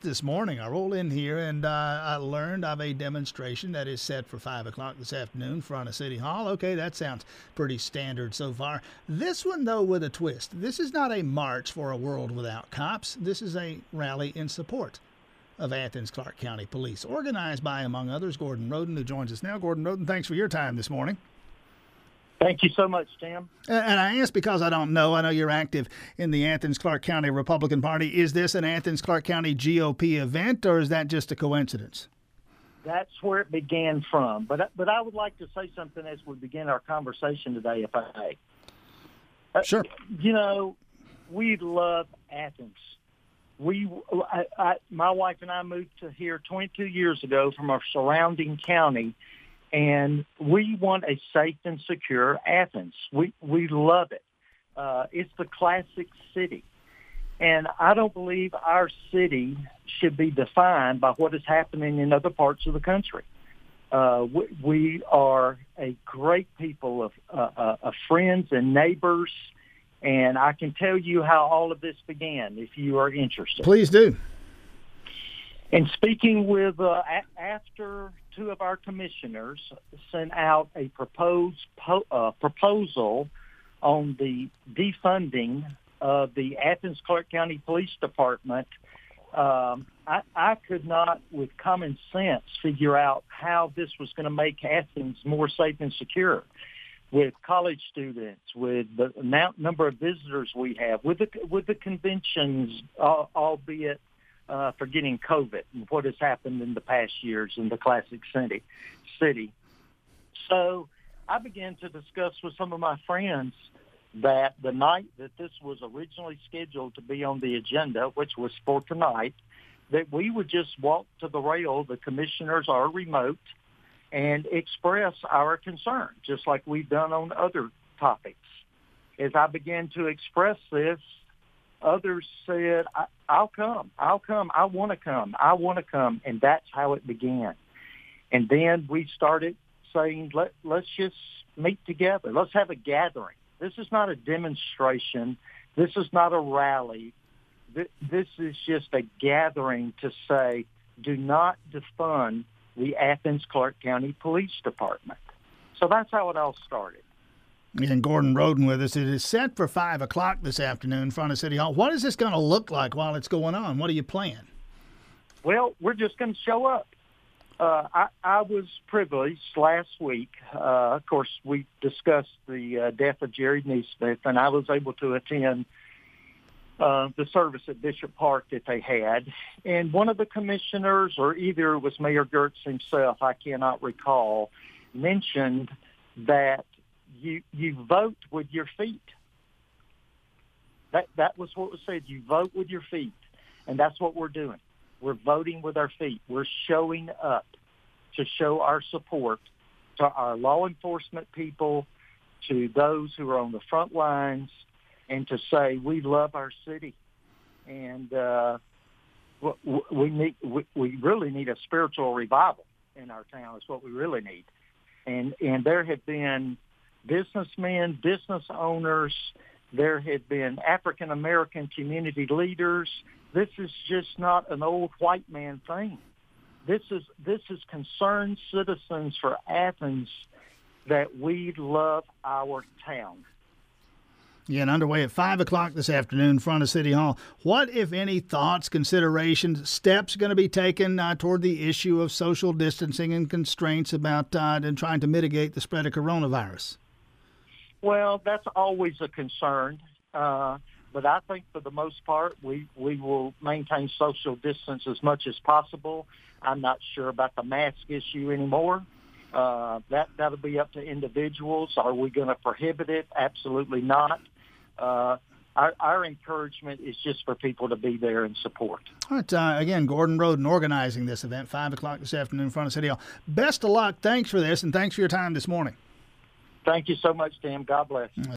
this morning. I roll in here and uh, I learned of a demonstration that is set for 5 o'clock this afternoon in front of City Hall. Okay, that sounds pretty standard so far. This one, though, with a twist. This is not a march for a world without cops, this is a rally in support of Athens Clarke County Police, organized by, among others, Gordon Roden, who joins us now. Gordon Roden, thanks for your time this morning. Thank you so much, Tim. And I ask because I don't know. I know you're active in the Athens Clarke County Republican Party. Is this an Athens Clarke County GOP event, or is that just a coincidence? That's where it began from. But but I would like to say something as we begin our conversation today, if I may. Uh, sure. You know, we love Athens. We, I, I, my wife and I moved to here 22 years ago from our surrounding county and we want a safe and secure Athens. We we love it. Uh, it's the classic city, and I don't believe our city should be defined by what is happening in other parts of the country. Uh, we, we are a great people of, uh, uh of friends and neighbors, and I can tell you how all of this began if you are interested. Please do. And speaking with uh, a- after two of our commissioners sent out a proposed po- uh, proposal on the defunding of the Athens Clarke County Police Department, um, I, I could not, with common sense, figure out how this was going to make Athens more safe and secure. With college students, with the amount number of visitors we have, with the with the conventions, uh, albeit uh, for getting COVID and what has happened in the past years in the classic city. City. So I began to discuss with some of my friends that the night that this was originally scheduled to be on the agenda, which was for tonight, that we would just walk to the rail. The commissioners are remote and express our concern, just like we've done on other topics. As I began to express this, Others said, I, will come. I'll come. I want to come. I want to come. And that's how it began. And then we started saying, Let, let's just meet together. Let's have a gathering. This is not a demonstration. This is not a rally. This is just a gathering to say, do not defund the Athens Clarke County Police Department. So that's how it all started and Gordon Roden with us. It is set for 5 o'clock this afternoon in front of City Hall. What is this going to look like while it's going on? What are you planning? Well, we're just going to show up. Uh, I, I was privileged last week. Uh, of course, we discussed the uh, death of Jerry NeSmith, and I was able to attend uh, the service at Bishop Park that they had. And one of the commissioners, or either it was Mayor Girtz himself, I cannot recall, mentioned that you you vote with your feet. That that was what was said. You vote with your feet, and that's what we're doing. We're voting with our feet. We're showing up to show our support to our law enforcement people, to those who are on the front lines, and to say we love our city, and uh, we need we, we really need a spiritual revival in our town. Is what we really need, and and there have been businessmen, business owners. There have been African American community leaders. This is just not an old white man thing. This is this is concerned citizens for Athens that we love our town. Yeah, and underway at 5 o'clock this afternoon in front of City Hall. What, if any, thoughts, considerations, steps going to be taken uh, toward the issue of social distancing and constraints about uh, and trying to mitigate the spread of coronavirus? Well, that's always a concern. Uh, but I think for the most part, we, we will maintain social distance as much as possible. I'm not sure about the mask issue anymore. Uh, that that'll be up to individuals. Are we going to prohibit it? Absolutely not. Uh, our, our, encouragement is just for people to be there and support. All right. Uh, again, Gordon Roden organizing this event, 5 o'clock this afternoon in front of City Hall. Best of luck. Thanks for this, and thanks for your time this morning. Thank you so much, Tim. God bless.